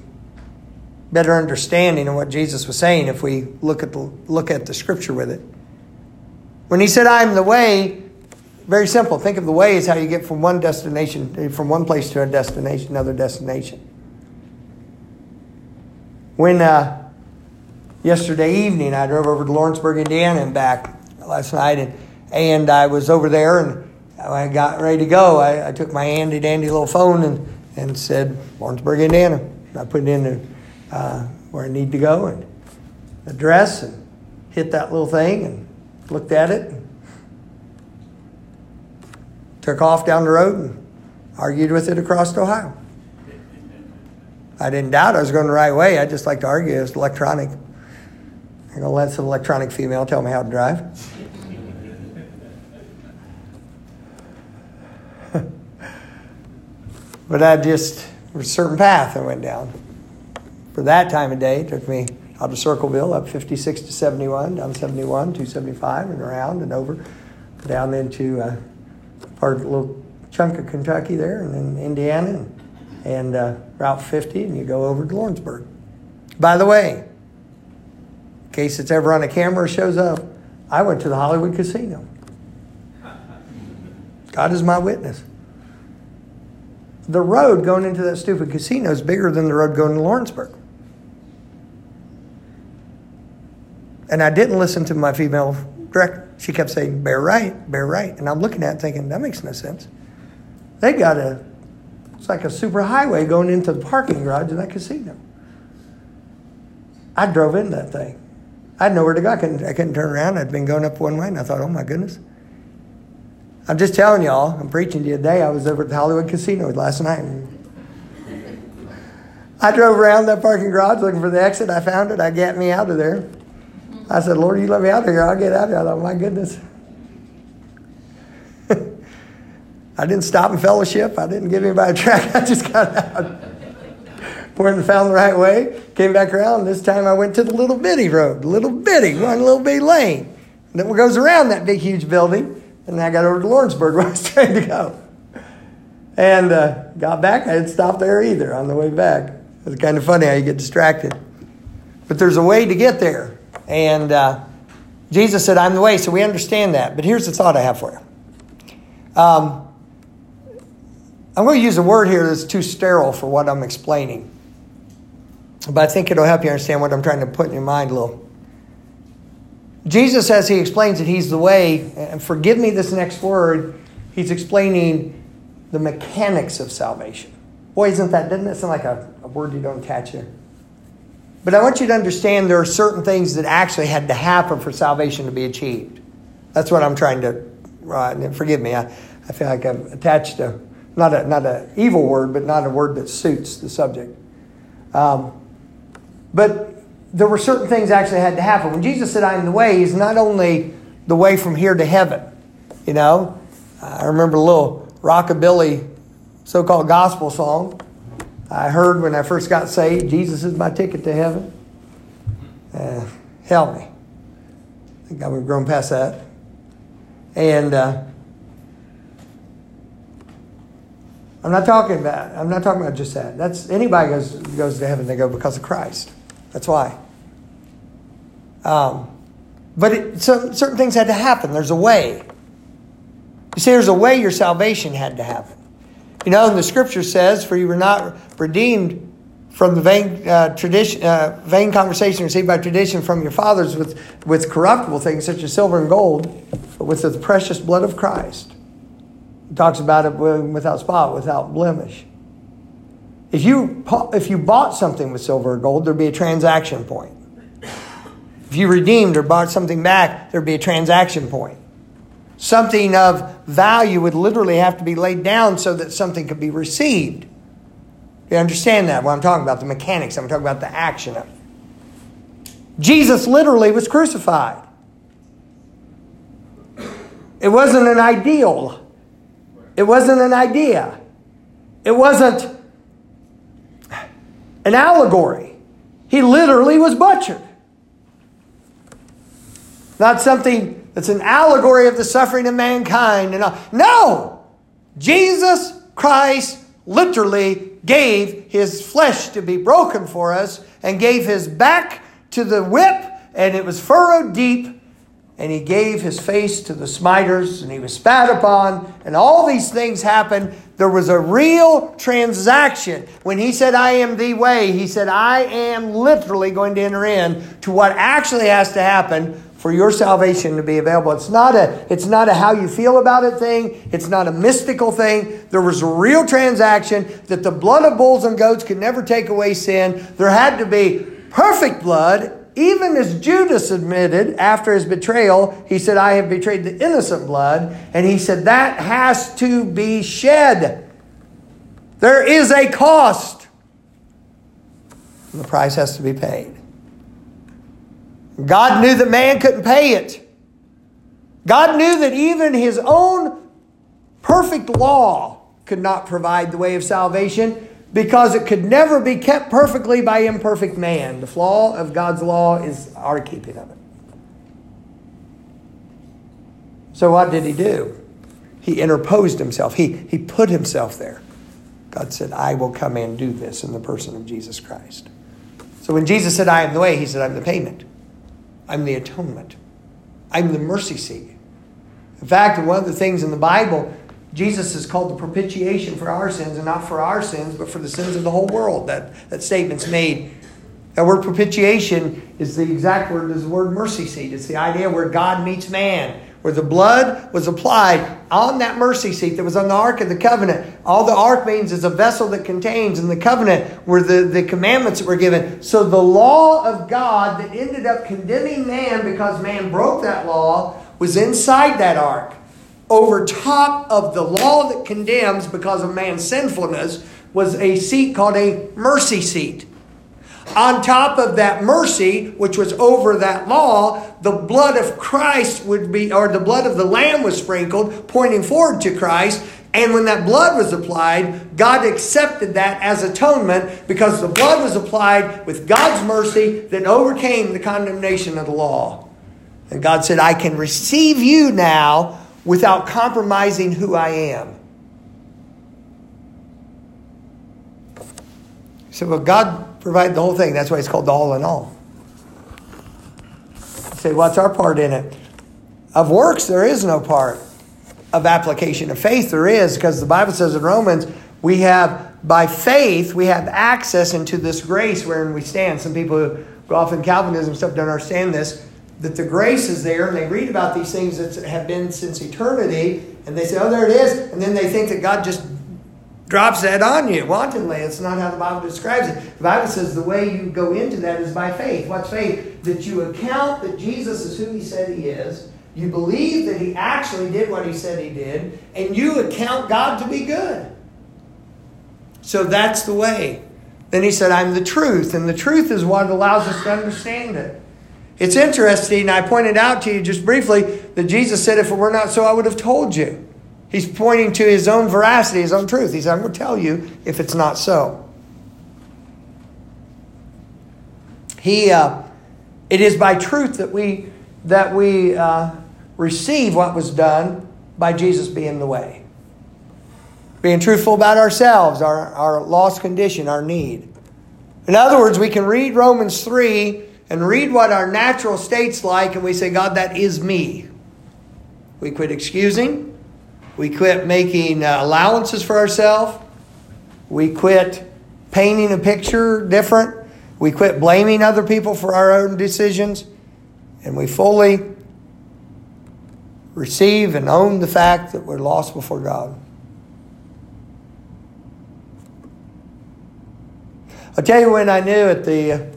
better understanding of what Jesus was saying if we look at the, look at the scripture with it. When he said, I am the way, very simple. Think of the way as how you get from one destination, from one place to a destination, another destination. When uh, yesterday evening I drove over to Lawrenceburg, Indiana, and back last night, and and I was over there, and I got ready to go. I, I took my handy dandy little phone and and said Lawrenceburg, Indiana. I put it in the, uh, where I need to go and address and hit that little thing and looked at it. Took off down the road and argued with it across Ohio. I didn't doubt I was going the right way. I just like to argue. It's electronic. I'm going to let some electronic female tell me how to drive. *laughs* but I just, a certain path I went down. For that time of day, it took me out of Circleville, up 56 to 71, down 71, 275, and around and over, down into uh, part of a little chunk of Kentucky there, and then Indiana. And, and uh, Route 50, and you go over to Lawrenceburg. By the way, in case it's ever on a camera shows up, I went to the Hollywood casino. God is my witness. The road going into that stupid casino is bigger than the road going to Lawrenceburg. And I didn't listen to my female director. She kept saying, bear right, bear right. And I'm looking at it thinking, that makes no sense. They got a, it's like a super highway going into the parking garage of that casino. I drove in that thing. I had nowhere to go. I couldn't, I couldn't turn around. I'd been going up one way, and I thought, oh my goodness. I'm just telling y'all, I'm preaching to you today. I was over at the Hollywood Casino last night. I drove around that parking garage looking for the exit. I found it. I got me out of there. I said, Lord, you let me out of here. I'll get out of here. I thought, my goodness. *laughs* I didn't stop in fellowship. I didn't give anybody a track. *laughs* I just got out. Went and found the right way. Came back around. This time I went to the little bitty road, little bitty, one little bitty lane. that goes around that big, huge building. And I got over to Lawrenceburg *laughs* where I was trying to go. And uh, got back. I didn't stop there either on the way back. It's kind of funny how you get distracted. But there's a way to get there. And uh, Jesus said, I'm the way. So we understand that. But here's the thought I have for you. Um, I'm going to use a word here that's too sterile for what I'm explaining. But I think it'll help you understand what I'm trying to put in your mind a little. Jesus, as he explains it, he's the way, and forgive me this next word, he's explaining the mechanics of salvation. Boy, isn't that, doesn't that sound like a, a word you don't attach here? But I want you to understand there are certain things that actually had to happen for salvation to be achieved. That's what I'm trying to, uh, forgive me, I, I feel like I've attached a, not a not an evil word, but not a word that suits the subject. Um, but there were certain things actually had to happen. When Jesus said, I am the way, he's not only the way from here to heaven. You know, I remember a little rockabilly so called gospel song I heard when I first got saved Jesus is my ticket to heaven. Uh, help me. I think I've grown past that. And uh, I'm not talking about. I'm not talking about just that. That's anybody goes goes to heaven. They go because of Christ. That's why. Um, but it, so, certain things had to happen. There's a way. You see, there's a way your salvation had to happen. You know, the Scripture says, "For you were not redeemed from the vain uh, tradition, uh, vain conversation received by tradition from your fathers with with corruptible things such as silver and gold, but with the precious blood of Christ." It talks about it without spot, without blemish. If you, if you bought something with silver or gold, there'd be a transaction point. If you redeemed or bought something back, there'd be a transaction point. Something of value would literally have to be laid down so that something could be received. You understand that? What I'm talking about, the mechanics, I'm talking about the action of. Jesus literally was crucified. It wasn't an ideal. It wasn't an idea. It wasn't an allegory. He literally was butchered. Not something that's an allegory of the suffering of mankind. And all. No! Jesus Christ literally gave his flesh to be broken for us and gave his back to the whip, and it was furrowed deep and he gave his face to the smiters, and he was spat upon, and all these things happened. There was a real transaction. When he said, I am the way, he said, I am literally going to enter in to what actually has to happen for your salvation to be available. It's not a, it's not a how you feel about it thing. It's not a mystical thing. There was a real transaction that the blood of bulls and goats could never take away sin. There had to be perfect blood even as Judas admitted after his betrayal, he said, I have betrayed the innocent blood. And he said, that has to be shed. There is a cost. And the price has to be paid. God knew that man couldn't pay it. God knew that even his own perfect law could not provide the way of salvation because it could never be kept perfectly by imperfect man. The flaw of God's law is our keeping of it. So, what did he do? He interposed himself, he, he put himself there. God said, I will come and do this in the person of Jesus Christ. So, when Jesus said, I am the way, he said, I'm the payment. I'm the atonement. I'm the mercy seat. In fact, one of the things in the Bible, Jesus is called the propitiation for our sins, and not for our sins, but for the sins of the whole world. That, that statement's made. That word propitiation is the exact word is the word mercy seat. It's the idea where God meets man, where the blood was applied on that mercy seat that was on the Ark of the Covenant. All the Ark means is a vessel that contains, and the covenant were the, the commandments that were given. So the law of God that ended up condemning man because man broke that law was inside that ark. Over top of the law that condemns because of man's sinfulness was a seat called a mercy seat. On top of that mercy, which was over that law, the blood of Christ would be, or the blood of the Lamb was sprinkled, pointing forward to Christ. And when that blood was applied, God accepted that as atonement because the blood was applied with God's mercy that overcame the condemnation of the law. And God said, I can receive you now without compromising who I am. So, well, God provided the whole thing. That's why it's called the all in all. You say, what's our part in it? Of works, there is no part. Of application of faith, there is, because the Bible says in Romans, we have, by faith, we have access into this grace wherein we stand. Some people who go off in Calvinism stuff don't understand this that the grace is there and they read about these things that have been since eternity and they say, oh, there it is. And then they think that God just drops that on you wantonly. It's not how the Bible describes it. The Bible says the way you go into that is by faith. What's faith? That you account that Jesus is who he said he is. You believe that he actually did what he said he did, and you account God to be good. So that's the way. Then he said, I'm the truth, and the truth is what allows us to understand it. It's interesting, I pointed out to you just briefly that Jesus said, If it were not so, I would have told you. He's pointing to his own veracity, his own truth. He said, I'm going to tell you if it's not so. He, uh, it is by truth that we, that we uh, receive what was done by Jesus being the way. Being truthful about ourselves, our, our lost condition, our need. In other words, we can read Romans 3 and read what our natural state's like, and we say, God, that is me. We quit excusing. We quit making uh, allowances for ourselves. We quit painting a picture different. We quit blaming other people for our own decisions. And we fully receive and own the fact that we're lost before God. I'll tell you when I knew at the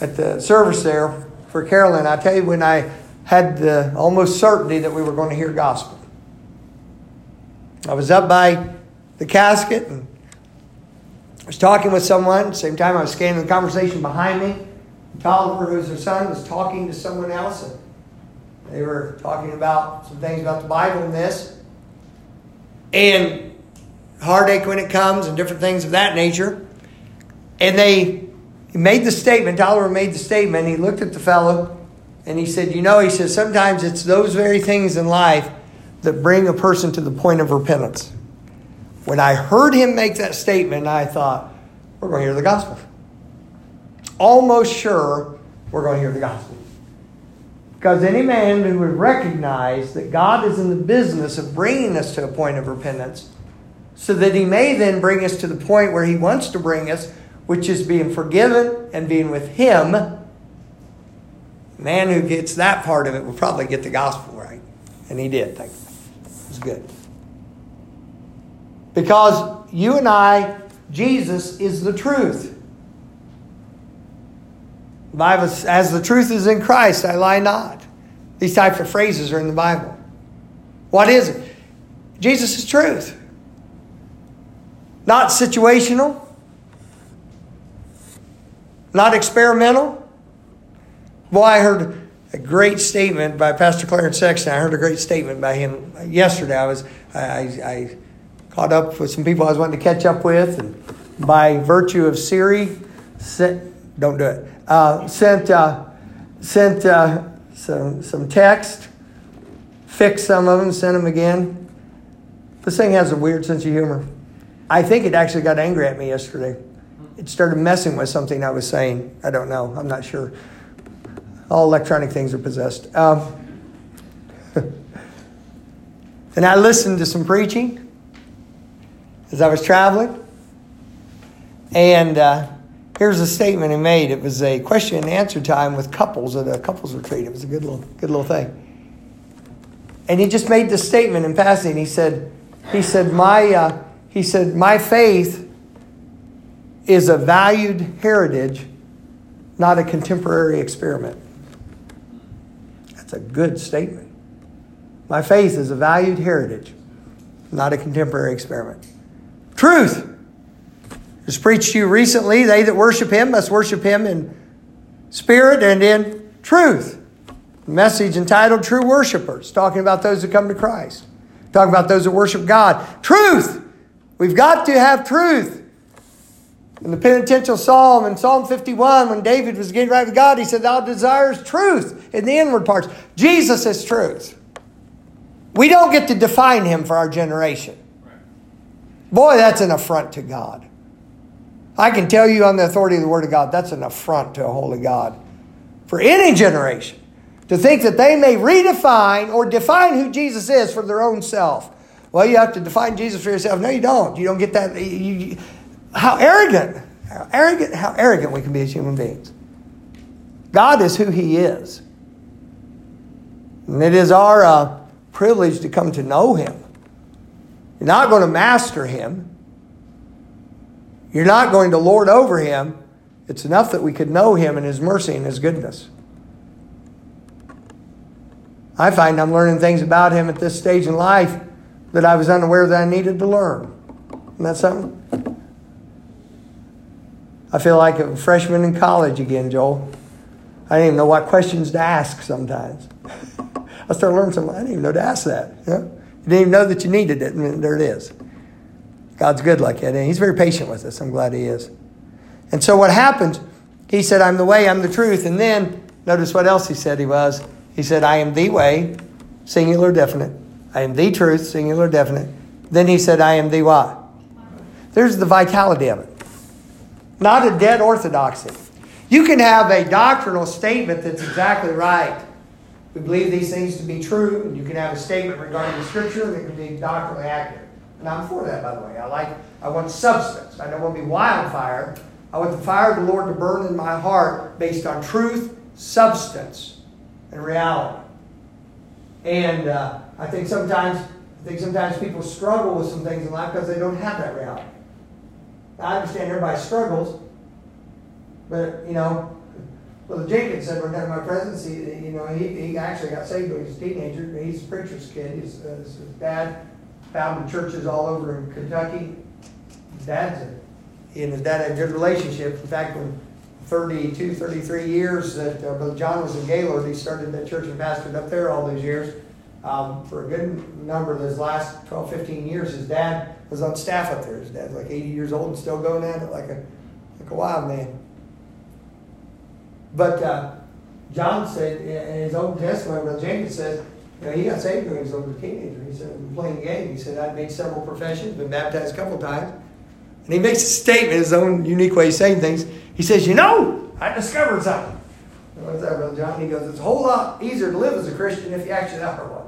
at the service there for Carolyn, I tell you when I had the almost certainty that we were going to hear gospel. I was up by the casket and I was talking with someone. Same time I was scanning the conversation behind me. Tolliver, who's her son, was talking to someone else, and they were talking about some things about the Bible and this, and heartache when it comes, and different things of that nature. And they made the statement, Tolliver made the statement, he looked at the fellow and he said, You know, he says, sometimes it's those very things in life that bring a person to the point of repentance. When I heard him make that statement, I thought, We're going to hear the gospel. Almost sure we're going to hear the gospel. Because any man who would recognize that God is in the business of bringing us to a point of repentance, so that he may then bring us to the point where he wants to bring us which is being forgiven and being with Him, man who gets that part of it will probably get the gospel right. And he did. Was good. Because you and I, Jesus is the truth. Bible, as the truth is in Christ, I lie not. These types of phrases are in the Bible. What is it? Jesus is truth. Not situational, not experimental. Boy, I heard a great statement by Pastor Clarence Sexton. I heard a great statement by him yesterday. I was I, I caught up with some people I was wanting to catch up with, and by virtue of Siri, sent, don't do it. Uh, sent uh, sent uh, some some text, fixed some of them, sent them again. This thing has a weird sense of humor. I think it actually got angry at me yesterday it started messing with something I was saying. I don't know. I'm not sure. All electronic things are possessed. Um, *laughs* and I listened to some preaching as I was traveling. And uh, here's a statement he made. It was a question and answer time with couples at a couples retreat. It was a good little, good little thing. And he just made this statement in passing. He said, he said, my, uh, he said, my faith is a valued heritage, not a contemporary experiment. That's a good statement. My faith is a valued heritage, not a contemporary experiment. Truth. As preached to you recently, they that worship him must worship him in spirit and in truth. message entitled True Worshippers, talking about those that come to Christ. Talking about those that worship God. Truth. We've got to have truth. In the penitential psalm, in Psalm 51, when David was getting right with God, he said, Thou desires truth in the inward parts. Jesus is truth. We don't get to define him for our generation. Boy, that's an affront to God. I can tell you on the authority of the Word of God, that's an affront to a holy God for any generation to think that they may redefine or define who Jesus is for their own self. Well, you have to define Jesus for yourself. No, you don't. You don't get that. You, how arrogant, how arrogant, how arrogant we can be as human beings. God is who He is. And it is our uh, privilege to come to know Him. You're not going to master Him. You're not going to lord over Him. It's enough that we could know Him and His mercy and His goodness. I find I'm learning things about Him at this stage in life that I was unaware that I needed to learn. Isn't that something? I feel like a freshman in college again, Joel. I didn't even know what questions to ask sometimes. *laughs* I started learning something. I didn't even know to ask that. You, know? you didn't even know that you needed it, and there it is. God's good like that, and He's very patient with us. I'm glad He is. And so what happens? He said, I'm the way, I'm the truth. And then, notice what else He said He was. He said, I am the way, singular, definite. I am the truth, singular, definite. Then He said, I am the what? There's the vitality of it not a dead orthodoxy. You can have a doctrinal statement that's exactly right. We believe these things to be true, and you can have a statement regarding the scripture that can be doctrinally accurate. And I'm for that, by the way. I like, I want substance. I don't want to be wildfire. I want the fire of the Lord to burn in my heart based on truth, substance, and reality. And uh, I think sometimes, I think sometimes people struggle with some things in life because they don't have that reality. I understand everybody struggles, but you know, well, Jenkins said time in my presidency, you know, he, he actually got saved when he was a teenager. He's a preacher's kid. His, uh, his dad founded churches all over in Kentucky. His dad's a, and his dad had a good relationship. In fact, when 32, 33 years that uh, Brother John was in Gaylord, he started that church and pastored up there all those years. Um, for a good number of those last 12, 15 years, his dad was on staff up there. His dad's like 80 years old and still going at it like a, like a wild man. But uh, John said in his own testimony, Brother Jenkins says, you know, he got saved when he was a teenager. He said, I'm playing the game. He said, I've made several professions, been baptized a couple times. And he makes a statement, his own unique way of saying things. He says, You know, I discovered something. What's that, Brother John? He goes, It's a whole lot easier to live as a Christian if you actually are one.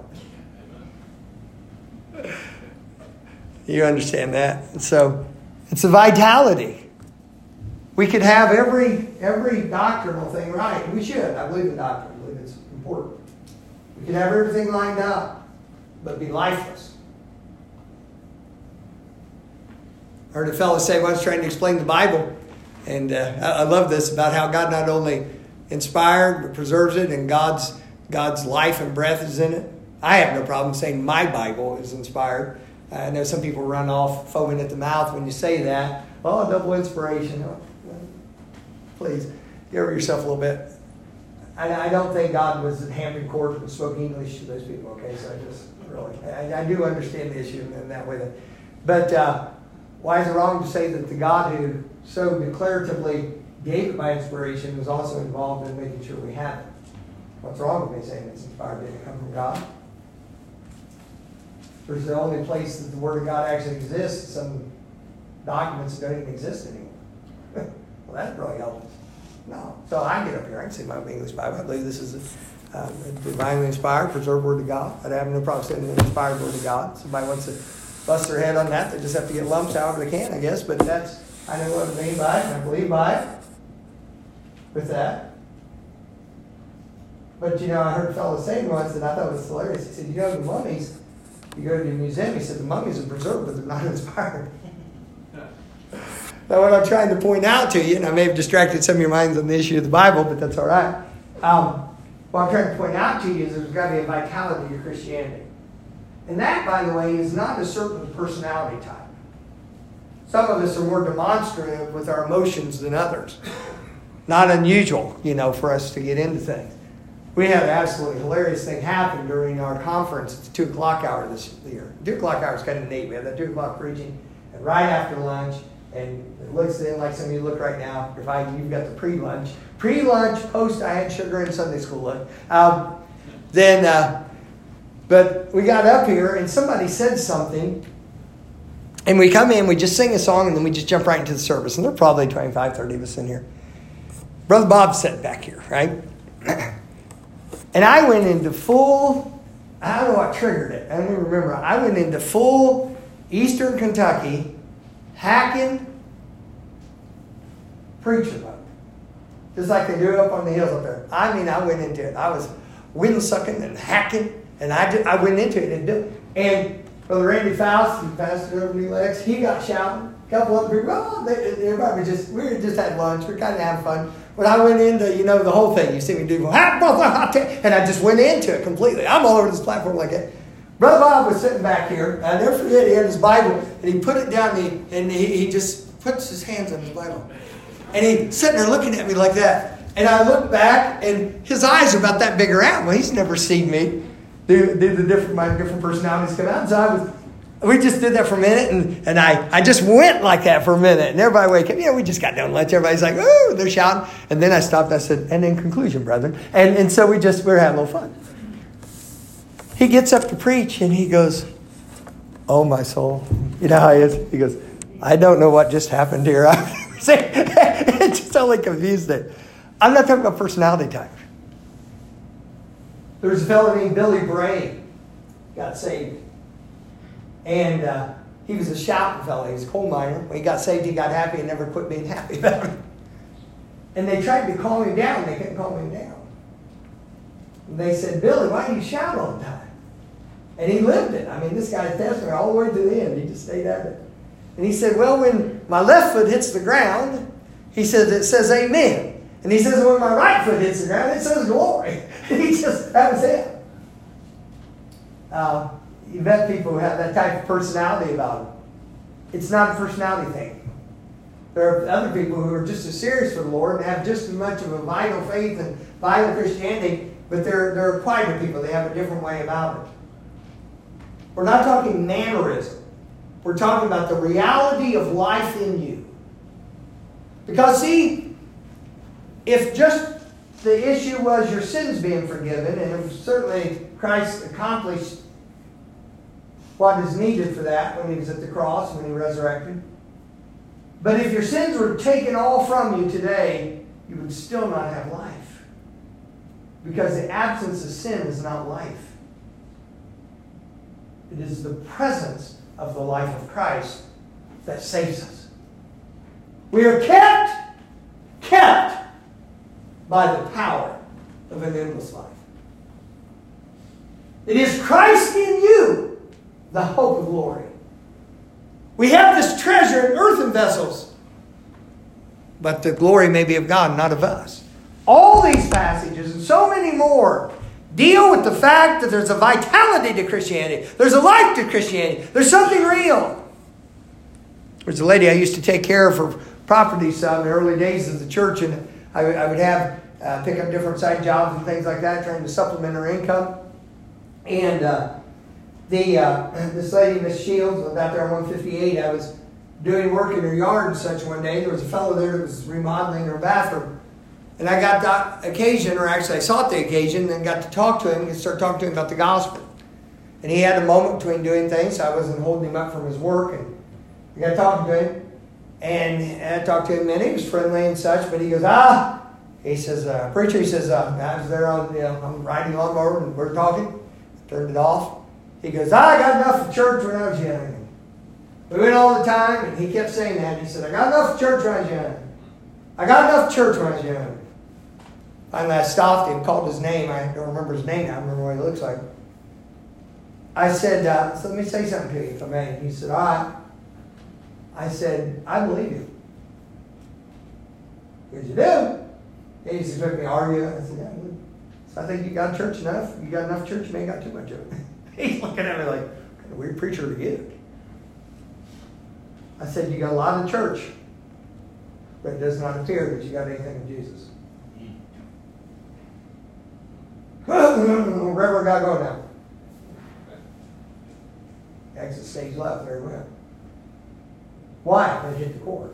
You understand that? So it's a vitality. We could have every every doctrinal thing right. We should. I believe in doctrine. I believe it's important. We could have everything lined up, but be lifeless. I heard a fellow say once trying to explain the Bible, and uh, I, I love this about how God not only inspired but preserves it, and God's God's life and breath is in it. I have no problem saying my Bible is inspired I know some people run off foaming at the mouth when you say that. Oh, double inspiration. Oh, please, get over yourself a little bit. I, I don't think God was at Hampton Court and spoke English to those people, okay? So I just really, I, I do understand the issue in that way. That, but uh, why is it wrong to say that the God who so declaratively gave it by inspiration was also involved in making sure we have it? What's wrong with me saying it's inspired? It come from God? There's the only place that the Word of God actually exists. Some documents don't even exist anymore. *laughs* well, that really helps. No. So I get up here, I can say my English Bible. I believe this is a, um, a divinely inspired, preserved Word of God. I'd have no problem saying the inspired Word of God. Somebody wants to bust their head on that, they just have to get lumps however they can, I guess. But that's, I know what I mean by it, and I believe by it with that. But you know, I heard a fellow say once, and I thought it was hilarious. He said, "You know, the mummies. You go to the museum. He said the mummies are preserved, but they're not inspired." now, what I'm trying to point out to you, and I may have distracted some of your minds on the issue of the Bible, but that's all right. Um, what I'm trying to point out to you is there's got to be a vitality to Christianity, and that, by the way, is not a certain personality type. Some of us are more demonstrative with our emotions than others. Not unusual, you know, for us to get into things. We had an absolutely hilarious thing happen during our conference. It's two o'clock hour this year. Two o'clock hour is kind of neat. We had that two o'clock preaching, and right after lunch, and it looks in like some of you look right now. If I, you've got the pre-lunch, pre-lunch, post. I had sugar in Sunday school look. Um, then, uh, but we got up here, and somebody said something, and we come in, we just sing a song, and then we just jump right into the service. And there are probably 25, 30 of us in here. Brother Bob sat back here, right? *clears throat* And I went into full, I don't know what triggered it. I don't even remember. I went into full Eastern Kentucky hacking preacher mode. Just like they do up on the hills up there. I mean, I went into it. I was wind sucking and hacking, and I, did, I went into it. And, and Brother Randy Faust, who pastor over New Lex, he got shouting. Couple other people, oh, they, everybody just, we just had lunch. We kind of having fun. But I went into, you know, the whole thing. You see me do, and I just went into it completely. I'm all over this platform like that. Brother Bob was sitting back here. And I never forget, he had his Bible, and he put it down, and he, and he, he just puts his hands on his Bible. And he's sitting there looking at me like that. And I look back, and his eyes are about that big around. Well, he's never seen me do, do the different, my different personalities come out. So I was we just did that for a minute, and, and I, I just went like that for a minute, and everybody wake up. Know, we just got done lunch. Everybody's like, "Oh!" They're shouting, and then I stopped. I said, "And in conclusion, brethren," and and so we just we are having a little fun. He gets up to preach, and he goes, "Oh my soul," you know how he is. He goes, "I don't know what just happened here." *laughs* *laughs* it just totally confused it. I'm not talking about personality type. There was a fellow named Billy Bray, got saved and uh, he was a shouting fellow. He was a coal miner. When he got saved, he got happy and never quit being happy *laughs* about it. And they tried to calm him down. They couldn't calm him down. And they said, Billy, why do you shout all the time? And he lived it. I mean, this guy's testimony all the way to the end. He just stayed at it. And he said, Well, when my left foot hits the ground, he says, it says amen. And he says, when my right foot hits the ground, it says glory. And *laughs* he just, that was it. Uh, you met people who have that type of personality about them. It's not a personality thing. There are other people who are just as serious for the Lord and have just as much of a vital faith and vital Christianity, but they're, they're quieter people. They have a different way about it. We're not talking mannerism. We're talking about the reality of life in you. Because, see, if just the issue was your sins being forgiven, and certainly Christ accomplished what is needed for that when he was at the cross, when he resurrected. But if your sins were taken all from you today, you would still not have life. Because the absence of sin is not life. It is the presence of the life of Christ that saves us. We are kept, kept by the power of an endless life. It is Christ in you the hope of glory. We have this treasure in earthen vessels, but the glory may be of God, not of us. All these passages and so many more deal with the fact that there's a vitality to Christianity, there's a life to Christianity, there's something real. There's a lady I used to take care of her property some in the early days of the church, and I, I would have uh, pick up different side jobs and things like that, trying to supplement her income. And uh, the uh, *clears throat* this lady, Miss Shields, was out there on 158. I was doing work in her yard and such one day. There was a fellow there that was remodeling her bathroom. And I got that occasion, or actually I sought the occasion, and got to talk to him and start talking to him about the gospel. And he had a moment between doing things, so I wasn't holding him up from his work. And I got talking to him. And I talked to him, and he was friendly and such, but he goes, Ah, He says, uh, preacher, he says, uh, I was there on, you know, I'm riding lawnmower and we're talking. Turned it off. He goes, I got enough of church when I was young. We went all the time, and he kept saying that. He said, I got enough of church when I was young. I got enough church when I was young. Finally, I stopped him, called his name. I don't remember his name. I remember what he looks like. I said, uh, so let me say something to you, if I may. He said, all right. I said, I believe you. Because you do. And he said, me, are you? I said, yeah. So I think you got church enough. You got enough church. You ain't got too much of it. *laughs* He's looking at me like, what of weird preacher are you? I said, you got a lot of church, but it does not appear that you got anything of Jesus. *laughs* Wherever God go now. Exit stage left, very well. Why? They hit the core.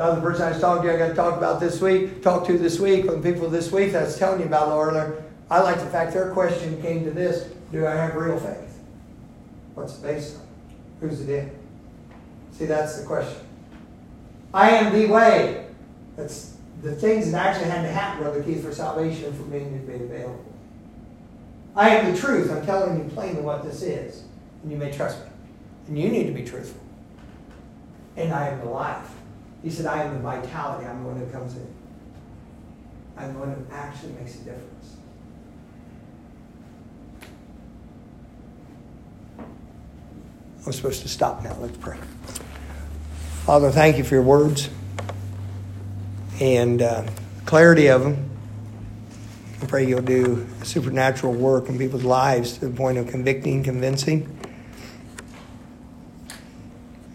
The other person I was talking to, I got to talk about this week, talk to this week, when people this week I was telling you about earlier, I like the fact their question came to this Do I have real faith? What's it based on? Who's it in? See, that's the question. I am the way. That's the things that actually had to happen, Brother Keith, for salvation and for me to be available. I am the truth. I'm telling you plainly what this is. And you may trust me. And you need to be truthful. And I am the life. He said, I am the vitality. I'm the one that comes in. I'm the one that actually makes a difference. I'm supposed to stop now. Let's pray. Father, thank you for your words and uh, clarity of them. I pray you'll do supernatural work in people's lives to the point of convicting, convincing.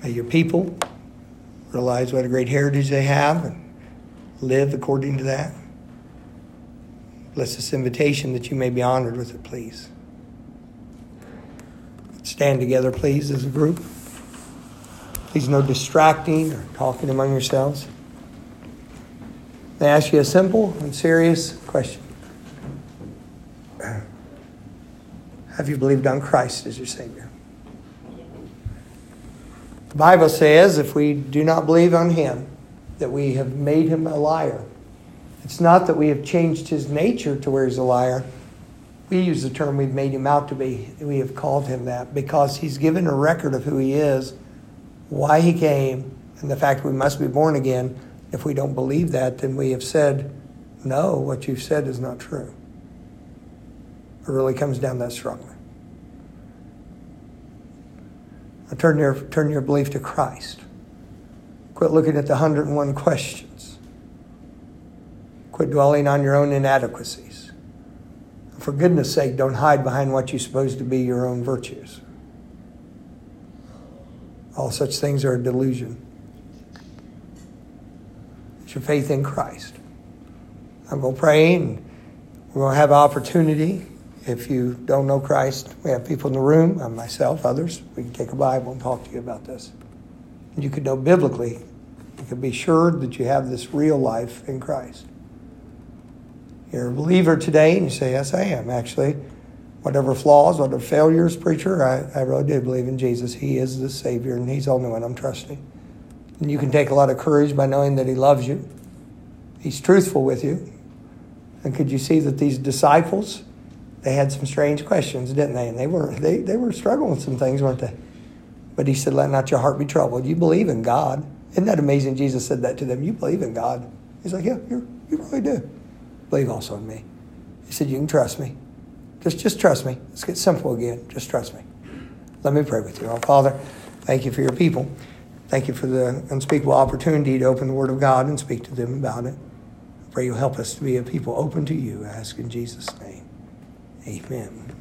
May your people realize what a great heritage they have and live according to that. Bless this invitation that you may be honored with it, please. Stand together, please, as a group. Please, no distracting or talking among yourselves. I ask you a simple and serious question Have you believed on Christ as your Savior? The Bible says if we do not believe on him, that we have made him a liar. It's not that we have changed his nature to where he's a liar. We use the term we've made him out to be. We have called him that because he's given a record of who he is, why he came, and the fact we must be born again. If we don't believe that, then we have said, no, what you've said is not true. It really comes down that strongly. Turn your, turn your belief to Christ. Quit looking at the 101 questions. Quit dwelling on your own inadequacies. For goodness sake, don't hide behind what you suppose to be your own virtues. All such things are a delusion. It's your faith in Christ. I'm going to pray and we're going to have opportunity if you don't know Christ, we have people in the room, and myself, others. We can take a Bible and talk to you about this. And you could know biblically, you could be sure that you have this real life in Christ. You're a believer today, and you say, Yes, I am, actually. Whatever flaws, whatever failures, preacher, I, I really do believe in Jesus. He is the Savior, and He's the only one I'm trusting. And you can take a lot of courage by knowing that He loves you, He's truthful with you. And could you see that these disciples, they had some strange questions, didn't they? And they were they, they were struggling with some things, weren't they? But he said, Let not your heart be troubled. You believe in God. Isn't that amazing? Jesus said that to them. You believe in God. He's like, Yeah, you you really do. Believe also in me. He said, You can trust me. Just just trust me. Let's get simple again. Just trust me. Let me pray with you. Oh, Father, thank you for your people. Thank you for the unspeakable opportunity to open the Word of God and speak to them about it. I pray you'll help us to be a people open to you. I ask in Jesus' name. Amen.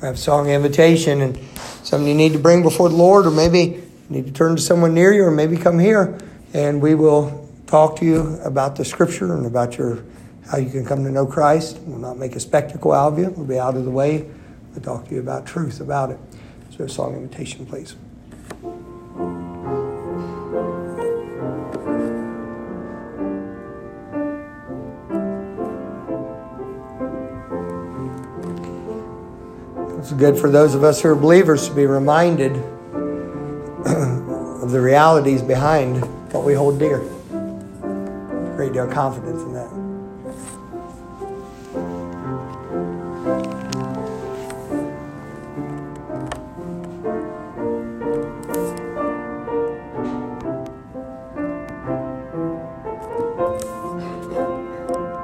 We have a song invitation and something you need to bring before the Lord, or maybe you need to turn to someone near you, or maybe come here and we will talk to you about the scripture and about your how you can come to know Christ. We'll not make a spectacle out of you. We'll be out of the way. We'll talk to you about truth about it. So, song invitation, please. It's good for those of us who are believers to be reminded *clears throat* of the realities behind what we hold dear. Great deal of confidence in that.